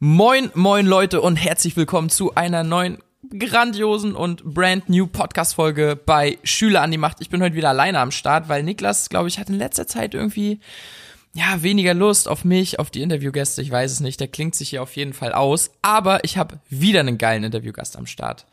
Moin, moin Leute und herzlich willkommen zu einer neuen grandiosen und brand new Podcast-Folge bei Schüler an die Macht. Ich bin heute wieder alleine am Start, weil Niklas, glaube ich, hat in letzter Zeit irgendwie ja, weniger Lust auf mich, auf die Interviewgäste, ich weiß es nicht, der klingt sich hier auf jeden Fall aus, aber ich habe wieder einen geilen Interviewgast am Start.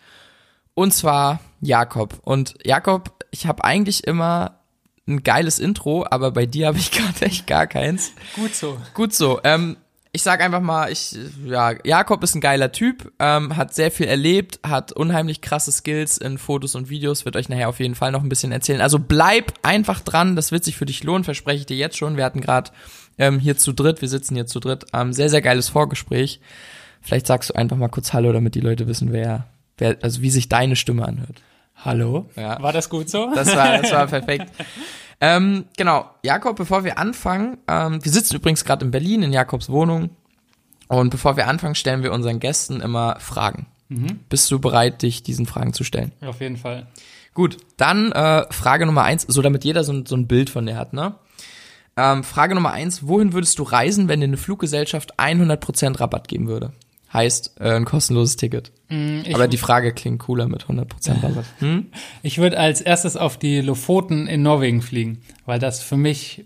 Und zwar Jakob. Und Jakob, ich habe eigentlich immer ein geiles Intro, aber bei dir habe ich gerade echt gar keins. Gut so. Gut so. Ähm, ich sag einfach mal, ich, ja, Jakob ist ein geiler Typ, ähm, hat sehr viel erlebt, hat unheimlich krasse Skills in Fotos und Videos, wird euch nachher auf jeden Fall noch ein bisschen erzählen. Also bleib einfach dran, das wird sich für dich lohnen, verspreche ich dir jetzt schon. Wir hatten gerade ähm, hier zu dritt, wir sitzen hier zu dritt, ähm, sehr, sehr geiles Vorgespräch. Vielleicht sagst du einfach mal kurz Hallo, damit die Leute wissen, wer, wer, also wie sich deine Stimme anhört. Hallo. Ja. War das gut so? Das war, das war perfekt. Ähm, genau, Jakob, bevor wir anfangen, ähm, wir sitzen übrigens gerade in Berlin in Jakobs Wohnung und bevor wir anfangen, stellen wir unseren Gästen immer Fragen. Bist du bereit, dich diesen Fragen zu stellen? Auf jeden Fall. Gut, dann äh, Frage Nummer eins, so damit jeder so, ein- so ein Bild von dir hat, ne? Ähm, Frage Nummer eins, wohin würdest du reisen, wenn dir eine Fluggesellschaft 100% Rabatt geben würde? Heißt, äh, ein kostenloses Ticket. Mm, Aber die Frage klingt cooler mit 100% Rabatt. Hm? ich würde als erstes auf die Lofoten in Norwegen fliegen, weil das für mich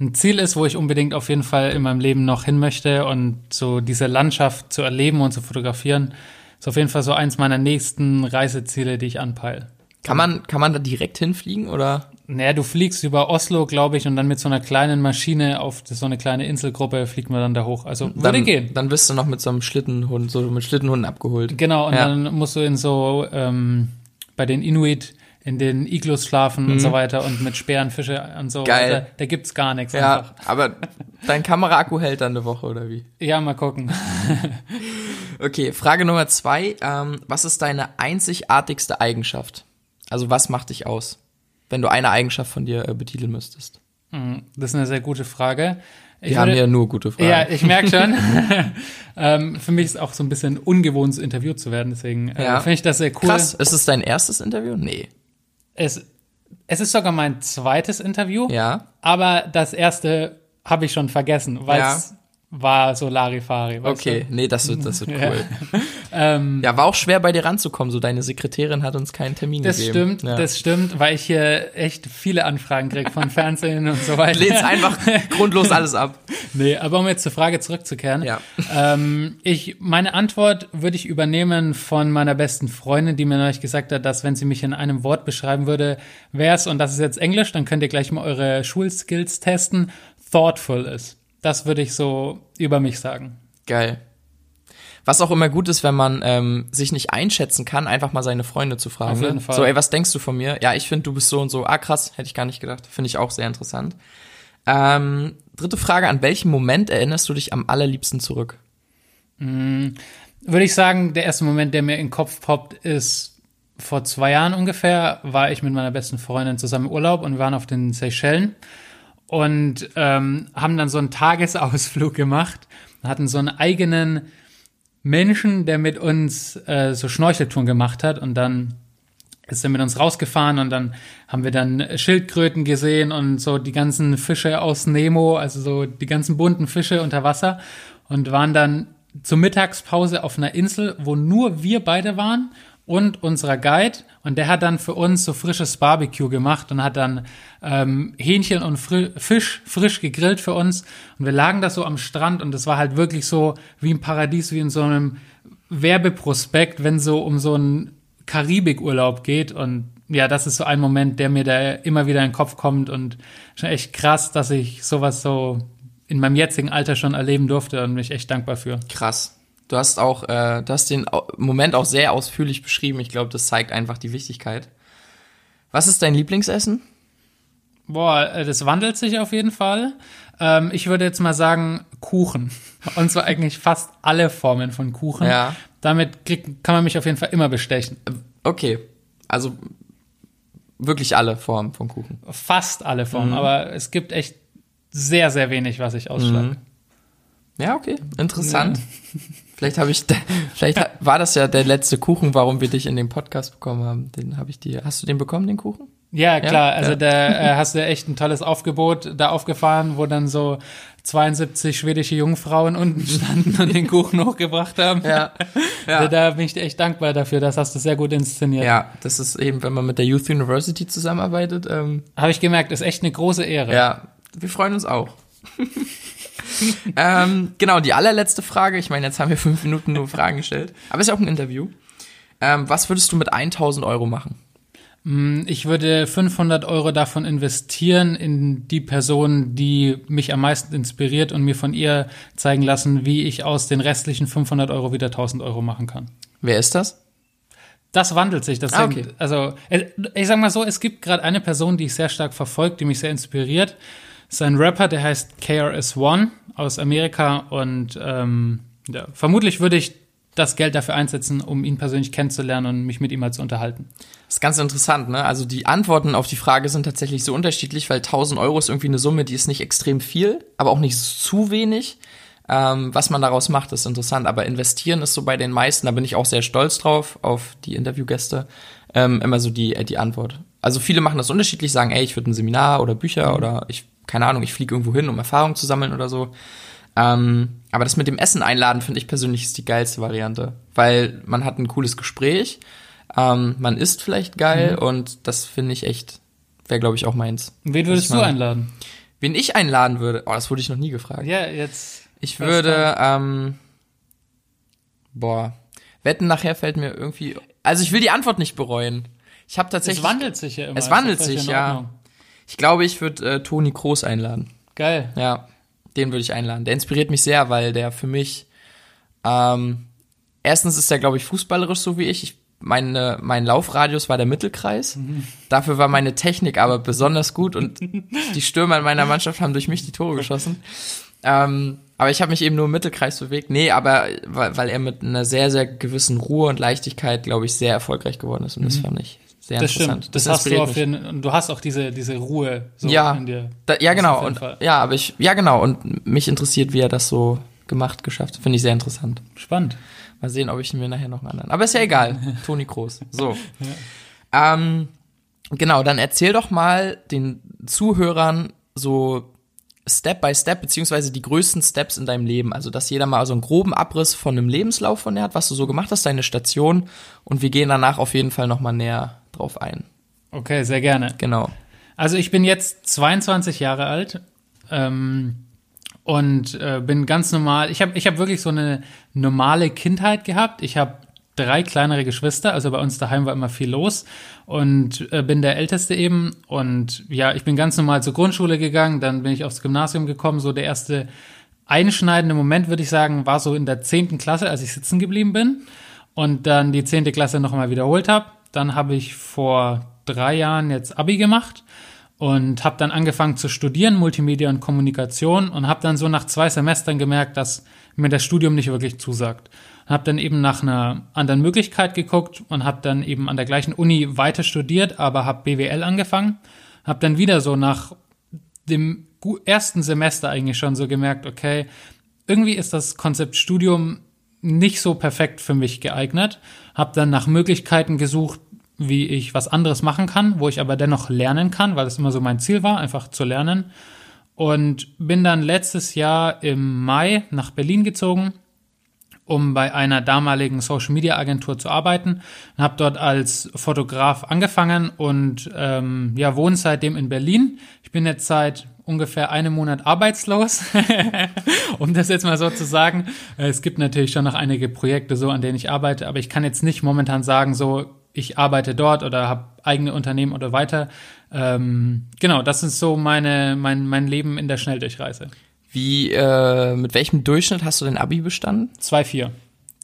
ein Ziel ist, wo ich unbedingt auf jeden Fall in meinem Leben noch hin möchte und so diese Landschaft zu erleben und zu fotografieren, ist auf jeden Fall so eins meiner nächsten Reiseziele, die ich anpeile. Kann man, kann man da direkt hinfliegen oder? Naja, du fliegst über Oslo, glaube ich, und dann mit so einer kleinen Maschine auf so eine kleine Inselgruppe fliegt man dann da hoch. Also würde Dann, gehen. dann wirst du noch mit so einem Schlittenhund, so mit Schlittenhunden abgeholt. Genau, und Ja. dann musst du in so, ähm, bei den Inuit in den Iglus schlafen und so weiter und mit Speeren Fische und so. Mhm. Geil. Da, da gibt's gar nichts Ja, einfach. aber dein Kameraakku hält dann eine Woche oder wie? Ja, mal gucken. Okay, Frage Nummer zwei. Ähm, was ist deine einzigartigste Eigenschaft? Also was macht dich aus, wenn du eine Eigenschaft von dir äh, betiteln müsstest? Hm, Das ist eine sehr gute Frage. Ich Wir haben würde- ja nur gute Fragen. Ja, ich merke schon. ähm, für mich ist es auch so ein bisschen ungewohnt, interviewt zu werden. Deswegen äh, Ja. finde ich das sehr cool. Krass, ist es dein erstes Interview? Nee. Es, es ist sogar mein zweites Interview, Ja. aber das erste habe ich schon vergessen, weil es war so Larifari. Okay, nee, das wird, das wird Ja. cool. Ähm, Ja, war auch schwer bei dir ranzukommen. So deine Sekretärin hat uns keinen Termin Das gegeben. stimmt, ja. das stimmt, weil ich hier echt viele Anfragen kriege von Fernsehen und so weiter. Lädst einfach grundlos alles ab. Nee, aber um jetzt zur Frage zurückzukehren. Ja. Ähm, ich, meine Antwort würde ich übernehmen von meiner besten Freundin, die mir neulich gesagt hat, dass wenn sie mich in einem Wort beschreiben würde, wär's, und das ist jetzt Englisch, dann könnt ihr gleich mal eure Schulskills testen, thoughtful ist. Das würde ich so über mich sagen. Geil. Was auch immer gut ist, wenn man ähm, sich nicht einschätzen kann, einfach mal seine Freunde zu fragen. Auf jeden ne? Fall. So, ey, was denkst du von mir? Ja, ich finde, du bist so und so. Ah, krass, hätte ich gar nicht gedacht. Finde ich auch sehr interessant. Ähm, dritte Frage, an welchem Moment erinnerst du dich am allerliebsten zurück? Würde ich sagen, der erste Moment, der mir in den Kopf poppt, ist vor zwei Jahren ungefähr, war ich mit meiner besten Freundin zusammen im Urlaub und wir waren auf den Seychellen und ähm, haben dann so einen Tagesausflug gemacht, hatten so einen eigenen Menschen, der mit uns äh, so Schnorcheltouren gemacht hat und dann ist er mit uns rausgefahren und dann haben wir dann Schildkröten gesehen und so die ganzen Fische aus Nemo, also so die ganzen bunten Fische unter Wasser und waren dann zur Mittagspause auf einer Insel, wo nur wir beide waren und unserer Guide und der hat dann für uns so frisches Barbecue gemacht und hat dann ähm, Hähnchen und Fri Fisch frisch gegrillt für uns und wir lagen da so am Strand und es war halt wirklich so wie im Paradies, wie in so einem Werbeprospekt, wenn so um so einen Karibikurlaub geht und ja, das ist so ein Moment, der mir da immer wieder in den Kopf kommt und schon echt krass, dass ich sowas so in meinem jetzigen Alter schon erleben durfte und mich echt dankbar für. Krass. Du hast auch, äh, du hast den Moment auch sehr ausführlich beschrieben. Ich glaube, das zeigt einfach die Wichtigkeit. Was ist dein Lieblingsessen? Boah, äh, das wandelt sich auf jeden Fall. Ähm, ich würde jetzt mal sagen Kuchen. Und zwar eigentlich fast alle Formen von Kuchen. Ja. Damit krieg, kann man mich auf jeden Fall immer bestechen. Okay, also wirklich alle Formen von Kuchen. Fast alle Formen, aber es gibt echt sehr, sehr wenig, was ich ausschlage. Ja, okay, interessant. Vielleicht habe ich, vielleicht war das ja der letzte Kuchen, warum wir dich in den Podcast bekommen haben. Den habe ich dir. Hast du den bekommen, den Kuchen? Ja, klar, also Ja. da äh, hast du echt ein tolles Aufgebot da aufgefahren, wo dann so 72 schwedische Jungfrauen unten standen und den Kuchen hochgebracht haben. Ja, Da, ja. da bin ich dir echt dankbar dafür, das hast du sehr gut inszeniert. Ja, das ist eben, wenn man mit der Youth University zusammenarbeitet. Ähm, Habe ich gemerkt, ist echt eine große Ehre. ja, wir freuen uns auch. ähm, genau, die allerletzte Frage. Ich meine, jetzt haben wir fünf Minuten nur Fragen gestellt. Aber ist ja auch ein Interview. Ähm, was würdest du mit 1000 Euro machen? Mm, Ich würde 500 Euro davon investieren in die Person, die mich am meisten inspiriert und mir von ihr zeigen lassen, wie ich aus den restlichen 500 Euro wieder 1000 Euro machen kann. Wer ist das? Das wandelt sich. Das Ah, okay. Also, äh, ich sag mal so, es gibt gerade eine Person, die ich sehr stark verfolgt, die mich sehr inspiriert. Ist ein Rapper, der heißt KRS-One aus Amerika und ähm, ja, vermutlich würde ich das Geld dafür einsetzen, um ihn persönlich kennenzulernen und mich mit ihm mal zu unterhalten. Das ist ganz interessant, ne? Also die Antworten auf die Frage sind tatsächlich so unterschiedlich, weil 1000 Euro ist irgendwie eine Summe, die ist nicht extrem viel, aber auch nicht zu wenig. Ähm, was man daraus macht, ist interessant. Aber investieren ist so bei den meisten, da bin ich auch sehr stolz drauf, auf die Interviewgäste, ähm, immer so die, äh, die Antwort. Also viele machen das unterschiedlich, sagen, ey, ich würde ein Seminar oder Bücher oder ich, keine Ahnung, ich fliege irgendwo hin, um Erfahrung zu sammeln oder so. Ähm, aber das mit dem Essen einladen, finde ich persönlich ist die geilste Variante, weil man hat ein cooles Gespräch, ähm, man isst vielleicht geil und das finde ich echt, wäre glaube ich auch meins. Wen würdest du einladen? Wen ich einladen würde, oh, das wurde ich noch nie gefragt. Ja, jetzt. Ich würde, ähm, boah, wetten nachher fällt mir irgendwie, also ich will die Antwort nicht bereuen. Ich habe tatsächlich, Es wandelt sich ja immer. Es wandelt sich, ja. Ich glaube, ich würde äh, Toni Kroos einladen. Geil. Ja, den würde ich einladen. Der inspiriert mich sehr, weil der für mich, ähm, erstens ist der, glaube ich, fußballerisch so wie ich. ich meine, mein Laufradius war der Mittelkreis. Dafür war meine Technik aber besonders gut und die Stürmer in meiner Mannschaft haben durch mich die Tore geschossen. Ähm, aber ich habe mich eben nur im Mittelkreis bewegt. Nee, aber weil, weil er mit einer sehr, sehr gewissen Ruhe und Leichtigkeit, glaube ich, sehr erfolgreich geworden ist. Und das fand ich sehr Das interessant. stimmt. Das, hast du auf jeden und du hast auch diese, diese Ruhe so Ja. in dir. Da, ja, Das genau. Und, ja, aber ich, ja, genau. Und mich interessiert, wie er das so gemacht, geschafft. Finde ich sehr interessant. Spannend. Mal sehen, ob ich mir nachher noch einen anderen. Aber ist ja egal. Toni Kroos. So. Ähm, genau, dann erzähl doch mal den Zuhörern so Step by Step, beziehungsweise die größten Steps in deinem Leben. Also, dass jeder mal so einen groben Abriss von einem Lebenslauf von dir hat, was du so gemacht hast, deine Station. Und wir gehen danach auf jeden Fall nochmal näher drauf ein. Okay, sehr gerne. Genau. Also ich bin jetzt 22 Jahre alt ähm, und äh, bin ganz normal. Ich habe ich hab wirklich so eine normale Kindheit gehabt. Ich habe drei kleinere Geschwister, also bei uns daheim war immer viel los und äh, bin der Älteste eben. Und ja, ich bin ganz normal zur Grundschule gegangen, dann bin ich aufs Gymnasium gekommen. So der erste einschneidende Moment, würde ich sagen, war so in der zehnten Klasse, als ich sitzen geblieben bin und dann die zehnte Klasse nochmal wiederholt habe. Dann habe ich vor drei Jahren jetzt Abi gemacht und habe dann angefangen zu studieren, Multimedia und Kommunikation und habe dann so nach zwei Semestern gemerkt, dass mir das Studium nicht wirklich zusagt. Habe dann eben nach einer anderen Möglichkeit geguckt und habe dann eben an der gleichen Uni weiter studiert, aber habe BWL angefangen. Habe dann wieder so nach dem ersten Semester eigentlich schon so gemerkt, okay, irgendwie ist das Konzept Studium nicht so perfekt für mich geeignet. Habe dann nach Möglichkeiten gesucht, wie ich was anderes machen kann, wo ich aber dennoch lernen kann, weil das immer so mein Ziel war, einfach zu lernen. Und bin dann letztes Jahr im Mai nach Berlin gezogen, um bei einer damaligen Social Media Agentur zu arbeiten. Und habe dort als Fotograf angefangen und ähm, ja, wohne seitdem in Berlin. Ich bin jetzt seit ungefähr einem Monat arbeitslos, um das jetzt mal so zu sagen. Äh, Es gibt natürlich schon noch einige Projekte so, an denen ich arbeite, aber ich kann jetzt nicht momentan sagen, so ich arbeite dort oder habe eigene Unternehmen oder weiter. Ähm, genau, das ist so meine, mein, mein Leben in der Schnelldurchreise. Wie, äh, mit welchem Durchschnitt hast du den Abi bestanden? 2-4.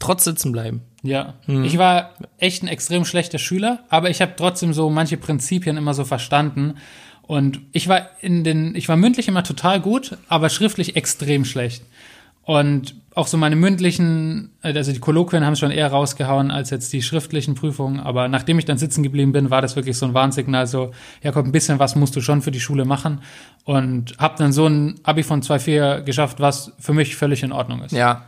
Trotz sitzen bleiben. Ja, ich war echt ein extrem schlechter Schüler, aber ich habe trotzdem so manche Prinzipien immer so verstanden. Und ich war in den, ich war mündlich immer total gut, aber schriftlich extrem schlecht. Und auch so meine mündlichen, also die Kolloquien haben es schon eher rausgehauen als jetzt die schriftlichen Prüfungen. Aber nachdem ich dann sitzen geblieben bin, war das wirklich so ein Warnsignal. So, Jakob, ein bisschen was musst du schon für die Schule machen. Und habe dann so ein Abi von 2,4 geschafft, was für mich völlig in Ordnung ist. Ja.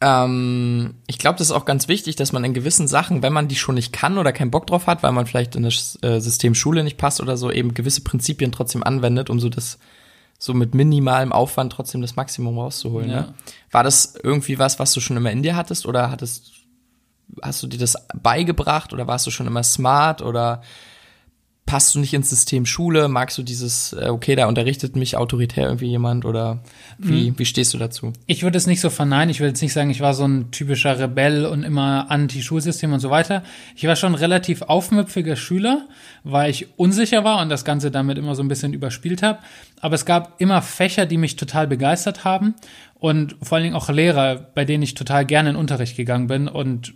Ähm, ich glaube, das ist auch ganz wichtig, dass man in gewissen Sachen, wenn man die schon nicht kann oder keinen Bock drauf hat, weil man vielleicht in das äh, System Schule nicht passt oder so, eben gewisse Prinzipien trotzdem anwendet, um so das so mit minimalem Aufwand trotzdem das Maximum rauszuholen. Ja. Ne? War das irgendwie was, was du schon immer in dir hattest oder hattest hast du dir das beigebracht oder warst du schon immer smart oder passt du nicht ins System Schule? Magst du dieses, äh, okay, da unterrichtet mich autoritär irgendwie jemand oder wie, wie stehst du dazu? Ich würde es nicht so verneinen. Ich würde jetzt nicht sagen, ich war so ein typischer Rebell und immer Anti-Schulsystem und so weiter. Ich war schon ein relativ aufmüpfiger Schüler, weil ich unsicher war und das Ganze damit immer so ein bisschen überspielt habe. Aber es gab immer Fächer, die mich total begeistert haben und vor allen Dingen auch Lehrer, bei denen ich total gerne in Unterricht gegangen bin und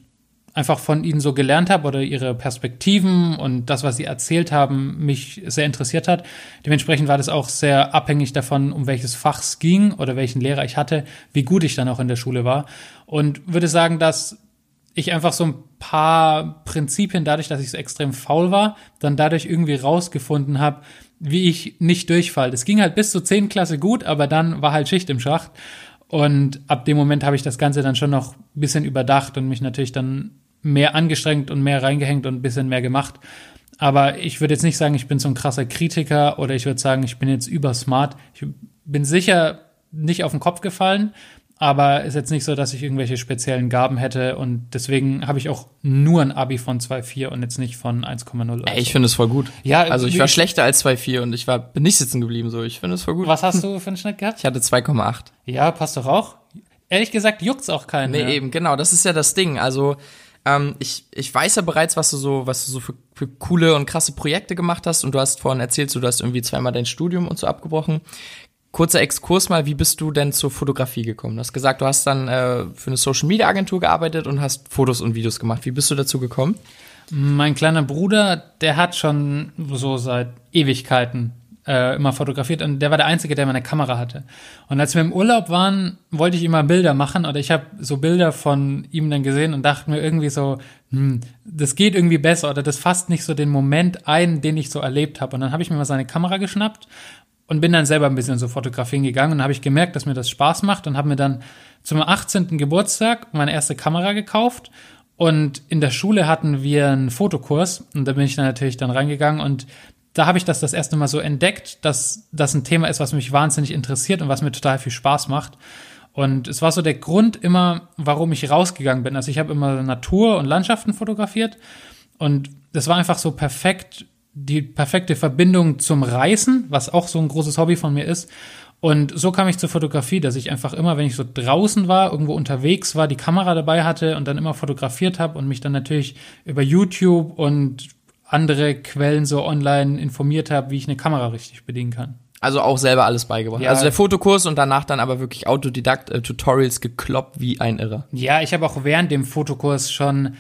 einfach von ihnen so gelernt habe oder ihre Perspektiven und das, was sie erzählt haben, mich sehr interessiert hat. Dementsprechend war das auch sehr abhängig davon, um welches Fach es ging oder welchen Lehrer ich hatte, wie gut ich dann auch in der Schule war. Und würde sagen, dass ich einfach so ein paar Prinzipien, dadurch, dass ich so extrem faul war, dann dadurch irgendwie rausgefunden habe, wie ich nicht durchfall. Das ging halt bis zur 10. Klasse gut, aber dann war halt Schicht im Schacht. Und ab dem Moment habe ich das Ganze dann schon noch ein bisschen überdacht und mich natürlich dann mehr angestrengt und mehr reingehängt und ein bisschen mehr gemacht. Aber ich würde jetzt nicht sagen, ich bin so ein krasser Kritiker oder ich würde sagen, ich bin jetzt übersmart. Ich bin sicher nicht auf den Kopf gefallen, aber ist jetzt nicht so, dass ich irgendwelche speziellen Gaben hätte und deswegen habe ich auch nur ein Abi von 2,4 und jetzt nicht von 1,0. Ey, ich finde es voll gut. Ja, Also ich war schlechter als 2,4 und ich war, bin nicht sitzen geblieben so. Ich finde es voll gut. Was hast du für einen Schnitt gehabt? Ich hatte 2,8. Ja, passt doch auch. Ehrlich gesagt juckt's auch keinen. Nee, mehr. eben, genau, das ist ja das Ding. Also, ähm, ich, ich weiß ja bereits, was du so, was du so für, für coole und krasse Projekte gemacht hast. Und du hast vorhin erzählt, so, du hast irgendwie zweimal dein Studium und so abgebrochen. Kurzer Exkurs mal, wie bist du denn zur Fotografie gekommen? Du hast gesagt, du hast dann äh, für eine Social Media Agentur gearbeitet und hast Fotos und Videos gemacht. Wie bist du dazu gekommen? Mein kleiner Bruder, der hat schon so seit Ewigkeiten äh, immer fotografiert und der war der Einzige, der mal eine Kamera hatte. Und als wir im Urlaub waren, wollte ich immer Bilder machen oder ich habe so Bilder von ihm dann gesehen und dachte mir irgendwie so, hm, das geht irgendwie besser oder das fasst nicht so den Moment ein, den ich so erlebt habe. Und dann habe ich mir mal seine Kamera geschnappt und bin dann selber ein bisschen so fotografieren gegangen und habe ich gemerkt, dass mir das Spaß macht und habe mir dann zum 18. Geburtstag meine erste Kamera gekauft und in der Schule hatten wir einen Fotokurs und da bin ich dann natürlich dann reingegangen und da habe ich das das erste Mal so entdeckt, dass das ein Thema ist, was mich wahnsinnig interessiert und was mir total viel Spaß macht. Und es war so der Grund immer, warum ich rausgegangen bin. Also ich habe immer Natur und Landschaften fotografiert und das war einfach so perfekt, die perfekte Verbindung zum Reisen, was auch so ein großes Hobby von mir ist. Und so kam ich zur Fotografie, dass ich einfach immer, wenn ich so draußen war, irgendwo unterwegs war, die Kamera dabei hatte und dann immer fotografiert habe und mich dann natürlich über YouTube und andere Quellen so online informiert habe, wie ich eine Kamera richtig bedienen kann. Also auch selber alles beigebracht. Ja. Also der Fotokurs und danach dann aber wirklich Autodidakt äh, Tutorials gekloppt wie ein Irrer. Ja, ich habe auch während dem Fotokurs schon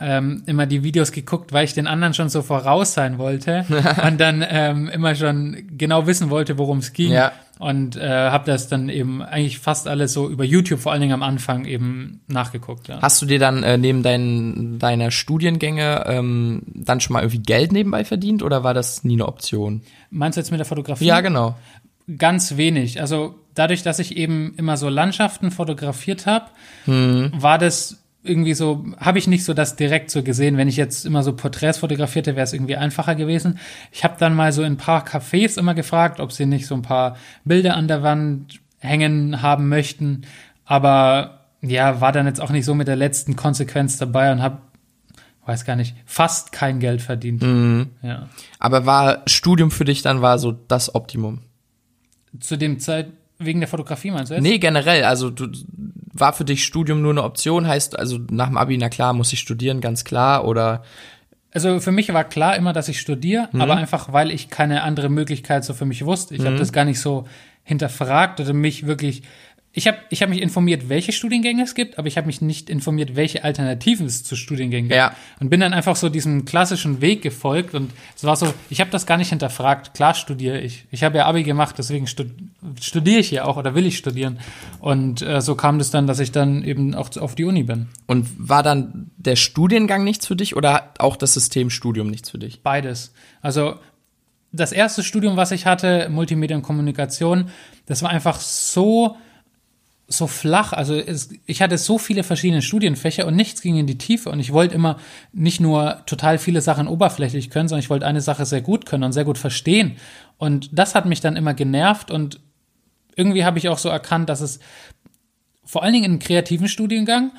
ähm, immer die Videos geguckt, weil ich den anderen schon so voraus sein wollte und dann ähm, immer schon genau wissen wollte, worum es ging. Ja. Und äh, habe das dann eben eigentlich fast alles so über YouTube, vor allen Dingen am Anfang eben nachgeguckt. Ja. Hast du dir dann äh, neben deinen, deiner Studiengänge ähm, dann schon mal irgendwie Geld nebenbei verdient oder war das nie eine Option? Meinst du jetzt mit der Fotografie? Ja, genau. Ganz wenig. Also dadurch, dass ich eben immer so Landschaften fotografiert habe, war das irgendwie so, habe ich nicht so das direkt so gesehen. Wenn ich jetzt immer so Porträts fotografierte, wäre es irgendwie einfacher gewesen. Ich habe dann mal so in ein paar Cafés immer gefragt, ob sie nicht so ein paar Bilder an der Wand hängen haben möchten. Aber ja, war dann jetzt auch nicht so mit der letzten Konsequenz dabei und habe, weiß gar nicht, fast kein Geld verdient. Ja. Aber war Studium für dich dann war so das Optimum? Zu dem Zeit, wegen der Fotografie meinst du jetzt? Nee, generell, also du war für dich Studium nur eine Option, heißt also nach dem Abi, na klar, muss ich studieren, ganz klar, oder Also für mich war klar immer, dass ich studiere, Mhm. aber einfach, weil ich keine andere Möglichkeit so für mich wusste. Ich habe das gar nicht so hinterfragt oder mich wirklich. Ich habe ich hab mich informiert, welche Studiengänge es gibt, aber ich habe mich nicht informiert, welche Alternativen es zu Studiengängen gibt. Ja. Und bin dann einfach so diesem klassischen Weg gefolgt und es war so, ich habe das gar nicht hinterfragt. Klar studiere ich. Ich habe ja Abi gemacht, deswegen stud studiere ich hier auch oder will ich studieren. Und äh, so kam das dann, dass ich dann eben auch auf die Uni bin. und war dann der Studiengang nichts für dich oder auch das System Studium nichts für dich? Beides. Also das erste Studium, was ich hatte, Multimedia und Kommunikation, das war einfach so so flach. Also es, ich hatte so viele verschiedene Studienfächer und nichts ging in die Tiefe. Und ich wollte immer nicht nur total viele Sachen oberflächlich können, sondern ich wollte eine Sache sehr gut können und sehr gut verstehen. Und das hat mich dann immer genervt und irgendwie habe ich auch so erkannt, dass es vor allen Dingen in einem kreativen Studiengang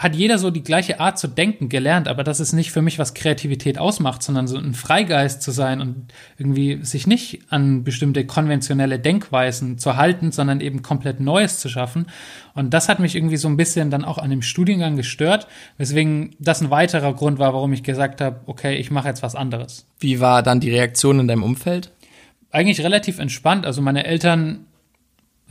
hat jeder so die gleiche Art zu denken gelernt, aber das ist nicht für mich, was Kreativität ausmacht, sondern so ein Freigeist zu sein und irgendwie sich nicht an bestimmte konventionelle Denkweisen zu halten, sondern eben komplett Neues zu schaffen. Und das hat mich irgendwie so ein bisschen dann auch an dem Studiengang gestört, weswegen das ein weiterer Grund war, warum ich gesagt habe, okay, ich mache jetzt was anderes. Wie war dann die Reaktion in deinem Umfeld? Eigentlich relativ entspannt. Also meine Eltern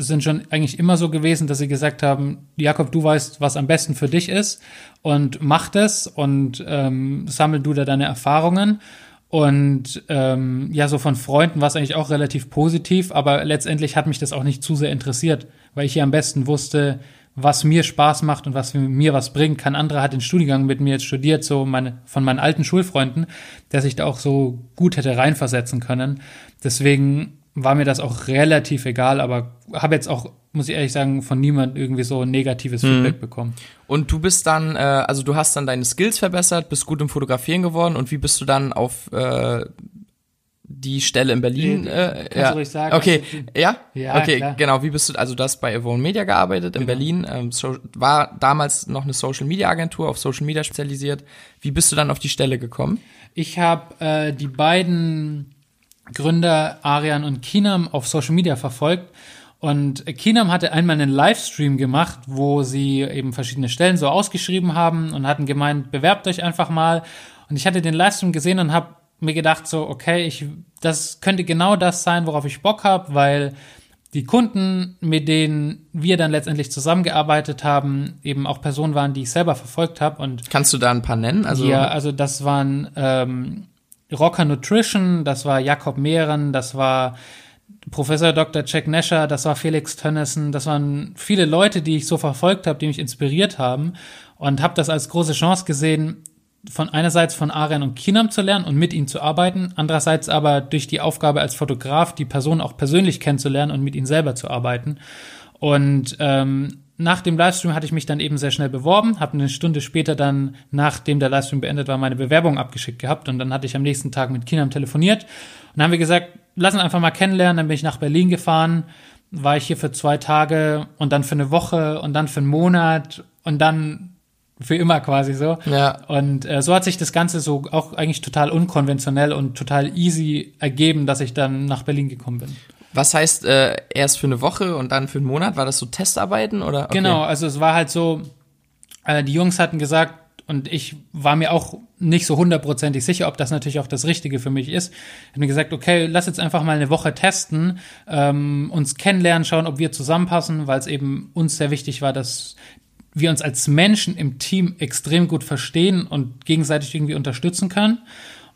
sind schon eigentlich immer so gewesen, dass sie gesagt haben, Jakob, du weißt, was am besten für dich ist und mach das und ähm, sammel du da deine Erfahrungen. Und ähm, ja, so von Freunden war es eigentlich auch relativ positiv, aber letztendlich hat mich das auch nicht zu sehr interessiert, weil ich ja am besten wusste, was mir Spaß macht und was mir was bringt. Kein anderer hat den Studiengang mit mir jetzt studiert, so meine, von meinen alten Schulfreunden, der sich da auch so gut hätte reinversetzen können. Deswegen war mir das auch relativ egal, aber habe jetzt auch, muss ich ehrlich sagen, von niemand irgendwie so negatives mhm. Feedback bekommen. Und du bist dann, äh, also du hast dann deine Skills verbessert, bist gut im Fotografieren geworden und wie bist du dann auf äh, die Stelle in Berlin. Äh, Kannst ja. du ruhig sagen. Okay, ja? Ja, okay, klar. genau. Wie bist du, also du hast bei Avon Media gearbeitet in genau. Berlin, ähm, so, war damals noch eine Social Media Agentur, auf Social Media spezialisiert. Wie bist du dann auf die Stelle gekommen? Ich habe äh, die beiden Gründer Arian und Kinam auf Social Media verfolgt. Und Kinam hatte einmal einen Livestream gemacht, wo sie eben verschiedene Stellen so ausgeschrieben haben und hatten gemeint, bewerbt euch einfach mal. Und ich hatte den Livestream gesehen und habe mir gedacht so, okay, ich, das könnte genau das sein, worauf ich Bock habe, weil die Kunden, mit denen wir dann letztendlich zusammengearbeitet haben, eben auch Personen waren, die ich selber verfolgt habe. Und kannst du da ein paar nennen? Also ja, also das waren ähm, Rocker Nutrition, das war Jakob Mehren, das war Professor Dr. Jack Nasher, das war Felix Tönnissen, das waren viele Leute, die ich so verfolgt habe, die mich inspiriert haben und habe das als große Chance gesehen, von einerseits von Arian und Kinam zu lernen und mit ihnen zu arbeiten, andererseits aber durch die Aufgabe als Fotograf die Person auch persönlich kennenzulernen und mit ihnen selber zu arbeiten. Und ähm, nach dem Livestream hatte ich mich dann eben sehr schnell beworben, habe eine Stunde später dann, nachdem der Livestream beendet war, meine Bewerbung abgeschickt gehabt und dann hatte ich am nächsten Tag mit Kinam telefoniert und dann haben wir gesagt, lass uns einfach mal kennenlernen. Dann bin ich nach Berlin gefahren, war ich hier für zwei Tage und dann für eine Woche und dann für einen Monat und dann für immer quasi so. Ja. Und äh, so hat sich das Ganze so auch eigentlich total unkonventionell und total easy ergeben, dass ich dann nach Berlin gekommen bin. Was heißt äh, erst für eine Woche und dann für einen Monat? War das so Testarbeiten oder? Okay. Genau, also es war halt so, äh, die Jungs hatten gesagt, und ich war mir auch nicht so hundertprozentig sicher, ob das natürlich auch das Richtige für mich ist. Ich habe mir gesagt, okay, lass jetzt einfach mal eine Woche testen, ähm, uns kennenlernen, schauen, ob wir zusammenpassen, weil es eben uns sehr wichtig war, dass wir uns als Menschen im Team extrem gut verstehen und gegenseitig irgendwie unterstützen können.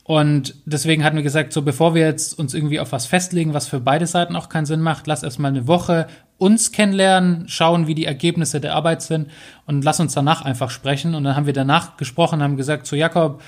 Und deswegen hatten wir gesagt, so bevor wir jetzt uns irgendwie auf was festlegen, was für beide Seiten auch keinen Sinn macht, lass erstmal eine Woche uns kennenlernen, schauen, wie die Ergebnisse der Arbeit sind und lass uns danach einfach sprechen. Und dann haben wir danach gesprochen, haben gesagt, so Jakob,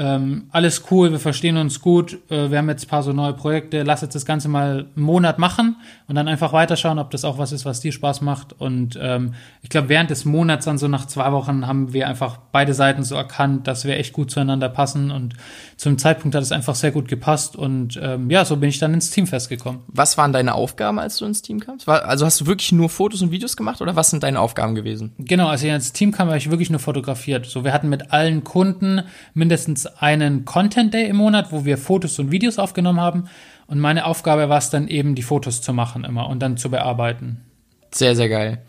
ähm, alles cool, wir verstehen uns gut, äh, wir haben jetzt ein paar so neue Projekte, lass jetzt das Ganze mal einen Monat machen und dann einfach weiterschauen, ob das auch was ist, was dir Spaß macht. Und ähm, ich glaube, während des Monats, dann so nach zwei Wochen, haben wir einfach beide Seiten so erkannt, dass wir echt gut zueinander passen und zum Zeitpunkt hat es einfach sehr gut gepasst und ähm, ja, so bin ich dann ins Team festgekommen. Was waren deine Aufgaben, als du ins Team kamst? War, also hast du wirklich nur Fotos und Videos gemacht oder was sind deine Aufgaben gewesen? Genau, als ich ins Team kam, habe ich wirklich nur fotografiert. So, wir hatten mit allen Kunden mindestens einen Content Day im Monat, wo wir Fotos und Videos aufgenommen haben. Und meine Aufgabe war es dann eben, die Fotos zu machen immer und dann zu bearbeiten. Sehr, sehr geil.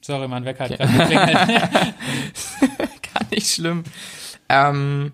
Sorry, mein Wecker hat okay. gerade Gar nicht schlimm. Ähm,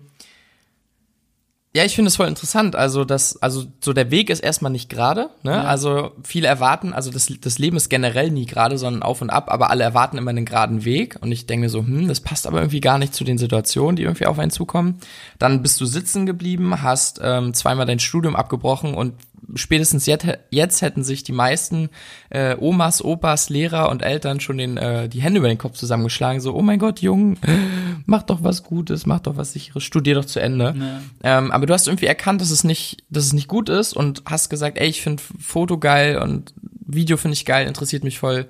ja, ich finde es voll interessant. Also das, also so der Weg ist erstmal nicht gerade. Ne? Ja. Also viele erwarten, also das, das Leben ist generell nie gerade, sondern auf und ab. Aber alle erwarten immer einen geraden Weg. Und ich denke so, hm, das passt aber irgendwie gar nicht zu den Situationen, die irgendwie auf einen zukommen. Dann bist du sitzen geblieben, hast ähm, zweimal dein Studium abgebrochen und spätestens jetzt, jetzt hätten sich die meisten äh, Omas, Opas, Lehrer und Eltern schon den, äh, die Hände über den Kopf zusammengeschlagen. So, oh mein Gott, Jung, mach doch was Gutes, mach doch was sicheres, studier doch zu Ende. Ja. Ähm, aber du hast irgendwie erkannt, dass es nicht, dass es nicht gut ist und hast gesagt, ey, ich finde Foto geil und Video finde ich geil, interessiert mich voll.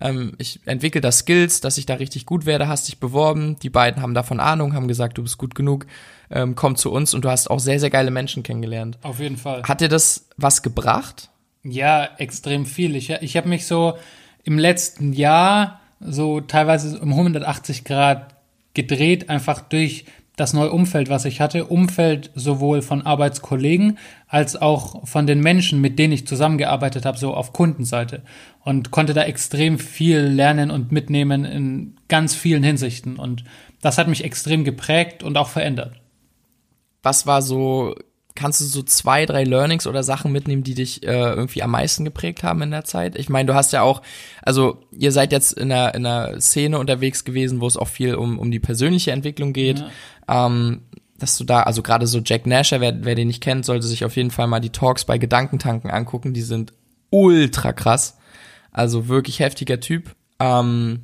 ähm, ich entwickle da Skills, dass ich da richtig gut werde, hast dich beworben, die beiden haben davon Ahnung, haben gesagt, du bist gut genug, ähm, komm zu uns und du hast auch sehr, sehr geile Menschen kennengelernt. Auf jeden Fall. Hat dir das was gebracht? Ja, extrem viel. Ich, ich habe mich so im letzten Jahr so teilweise um 180 Grad gedreht, einfach durch das neue Umfeld, was ich hatte. Umfeld sowohl von Arbeitskollegen als auch von den Menschen, mit denen ich zusammengearbeitet habe, so auf Kundenseite. Und konnte da extrem viel lernen und mitnehmen in ganz vielen Hinsichten. Und das hat mich extrem geprägt und auch verändert. Was war so kannst du so zwei, drei Learnings oder Sachen mitnehmen, die dich äh, irgendwie am meisten geprägt haben in der Zeit? Ich meine, du hast ja auch, also ihr seid jetzt in einer, in einer Szene unterwegs gewesen, wo es auch viel um, um die persönliche Entwicklung geht. Ja. Ähm, dass du da, also gerade so Jack Nasher, wer, wer den nicht kennt, sollte sich auf jeden Fall mal die Talks bei Gedankentanken angucken. Die sind ultra krass. Also wirklich heftiger Typ. Ähm,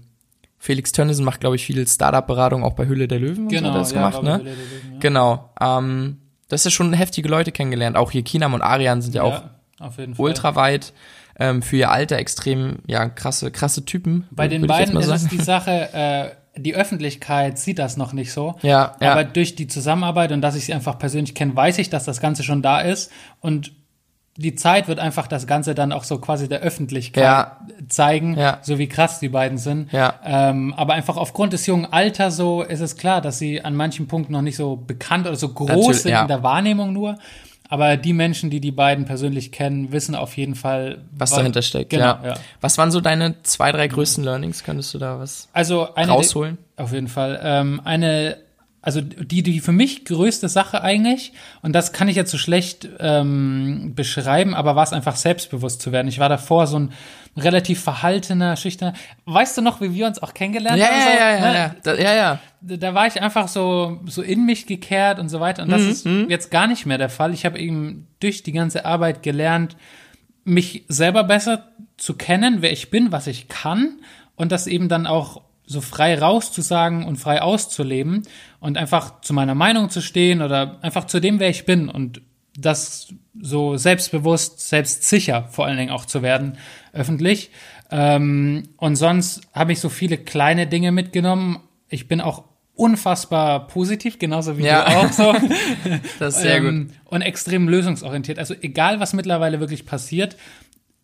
Felix Tönnissen macht, glaube ich, viel Startup-Beratung auch bei Hülle der Löwen. Genau, so, das ja, gemacht, ne? Löwen, ja. Genau. Ähm, das ist schon heftige Leute kennengelernt. Auch hier Kinam und Arian sind ja, ja auch ultra weit. Ähm, für ihr Alter extrem, ja, krasse, krasse Typen. Bei den beiden ist es die Sache, äh, die Öffentlichkeit sieht das noch nicht so. Ja, ja. Aber durch die Zusammenarbeit und dass ich sie einfach persönlich kenne, weiß ich, dass das Ganze schon da ist. Und die Zeit wird einfach das Ganze dann auch so quasi der Öffentlichkeit ja. zeigen, ja. so wie krass die beiden sind. Ja. Ähm, aber einfach aufgrund des jungen Alters so ist es klar, dass sie an manchen Punkten noch nicht so bekannt oder so groß Natürlich, sind in der Wahrnehmung nur. Aber die Menschen, die die beiden persönlich kennen, wissen auf jeden Fall, was, was dahinter steckt. Genau, ja. ja. Was waren so deine zwei, drei größten Learnings? Könntest du da was also eine rausholen? Auf jeden Fall. Ähm, eine also die, die für mich größte Sache eigentlich, und das kann ich jetzt so schlecht ähm, beschreiben, aber war es einfach selbstbewusst zu werden. Ich war davor so ein relativ verhaltener, schüchterner. Weißt du noch, wie wir uns auch kennengelernt ja, haben? Ja, so, ja, ja, ne? ja, da, ja, ja. Da, war ich einfach so, so in mich gekehrt und so weiter. Und das mhm, ist mhm. jetzt gar nicht mehr der Fall. Ich habe eben durch die ganze Arbeit gelernt, mich selber besser zu kennen, wer ich bin, was ich kann und das eben dann auch so frei rauszusagen und frei auszuleben und einfach zu meiner Meinung zu stehen oder einfach zu dem, wer ich bin und das so selbstbewusst, selbstsicher vor allen Dingen auch zu werden öffentlich. Ähm, und sonst habe ich so viele kleine Dinge mitgenommen. Ich bin auch unfassbar positiv, genauso wie ja. du auch so. das ist sehr ähm, gut. Und extrem lösungsorientiert. Also egal, was mittlerweile wirklich passiert,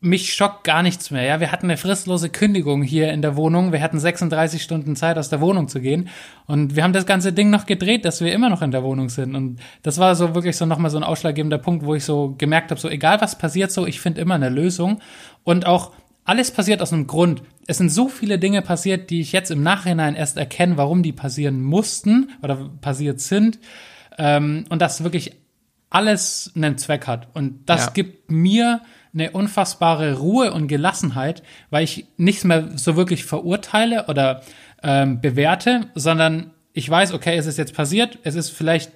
mich schockt gar nichts mehr. Ja, wir hatten eine fristlose Kündigung hier in der Wohnung. Wir hatten 36 Stunden Zeit, aus der Wohnung zu gehen. Und wir haben das ganze Ding noch gedreht, dass wir immer noch in der Wohnung sind. Und das war so wirklich so nochmal so ein ausschlaggebender Punkt, wo ich so gemerkt habe, so egal was passiert, so ich finde immer eine Lösung. Und auch alles passiert aus einem Grund. Es sind so viele Dinge passiert, die ich jetzt im Nachhinein erst erkenne, warum die passieren mussten oder passiert sind. Ähm, und das wirklich alles einen Zweck hat. Und das ja. gibt mir eine unfassbare Ruhe und Gelassenheit, weil ich nichts mehr so wirklich verurteile oder ähm, bewerte, sondern ich weiß, okay, es ist jetzt passiert, es ist vielleicht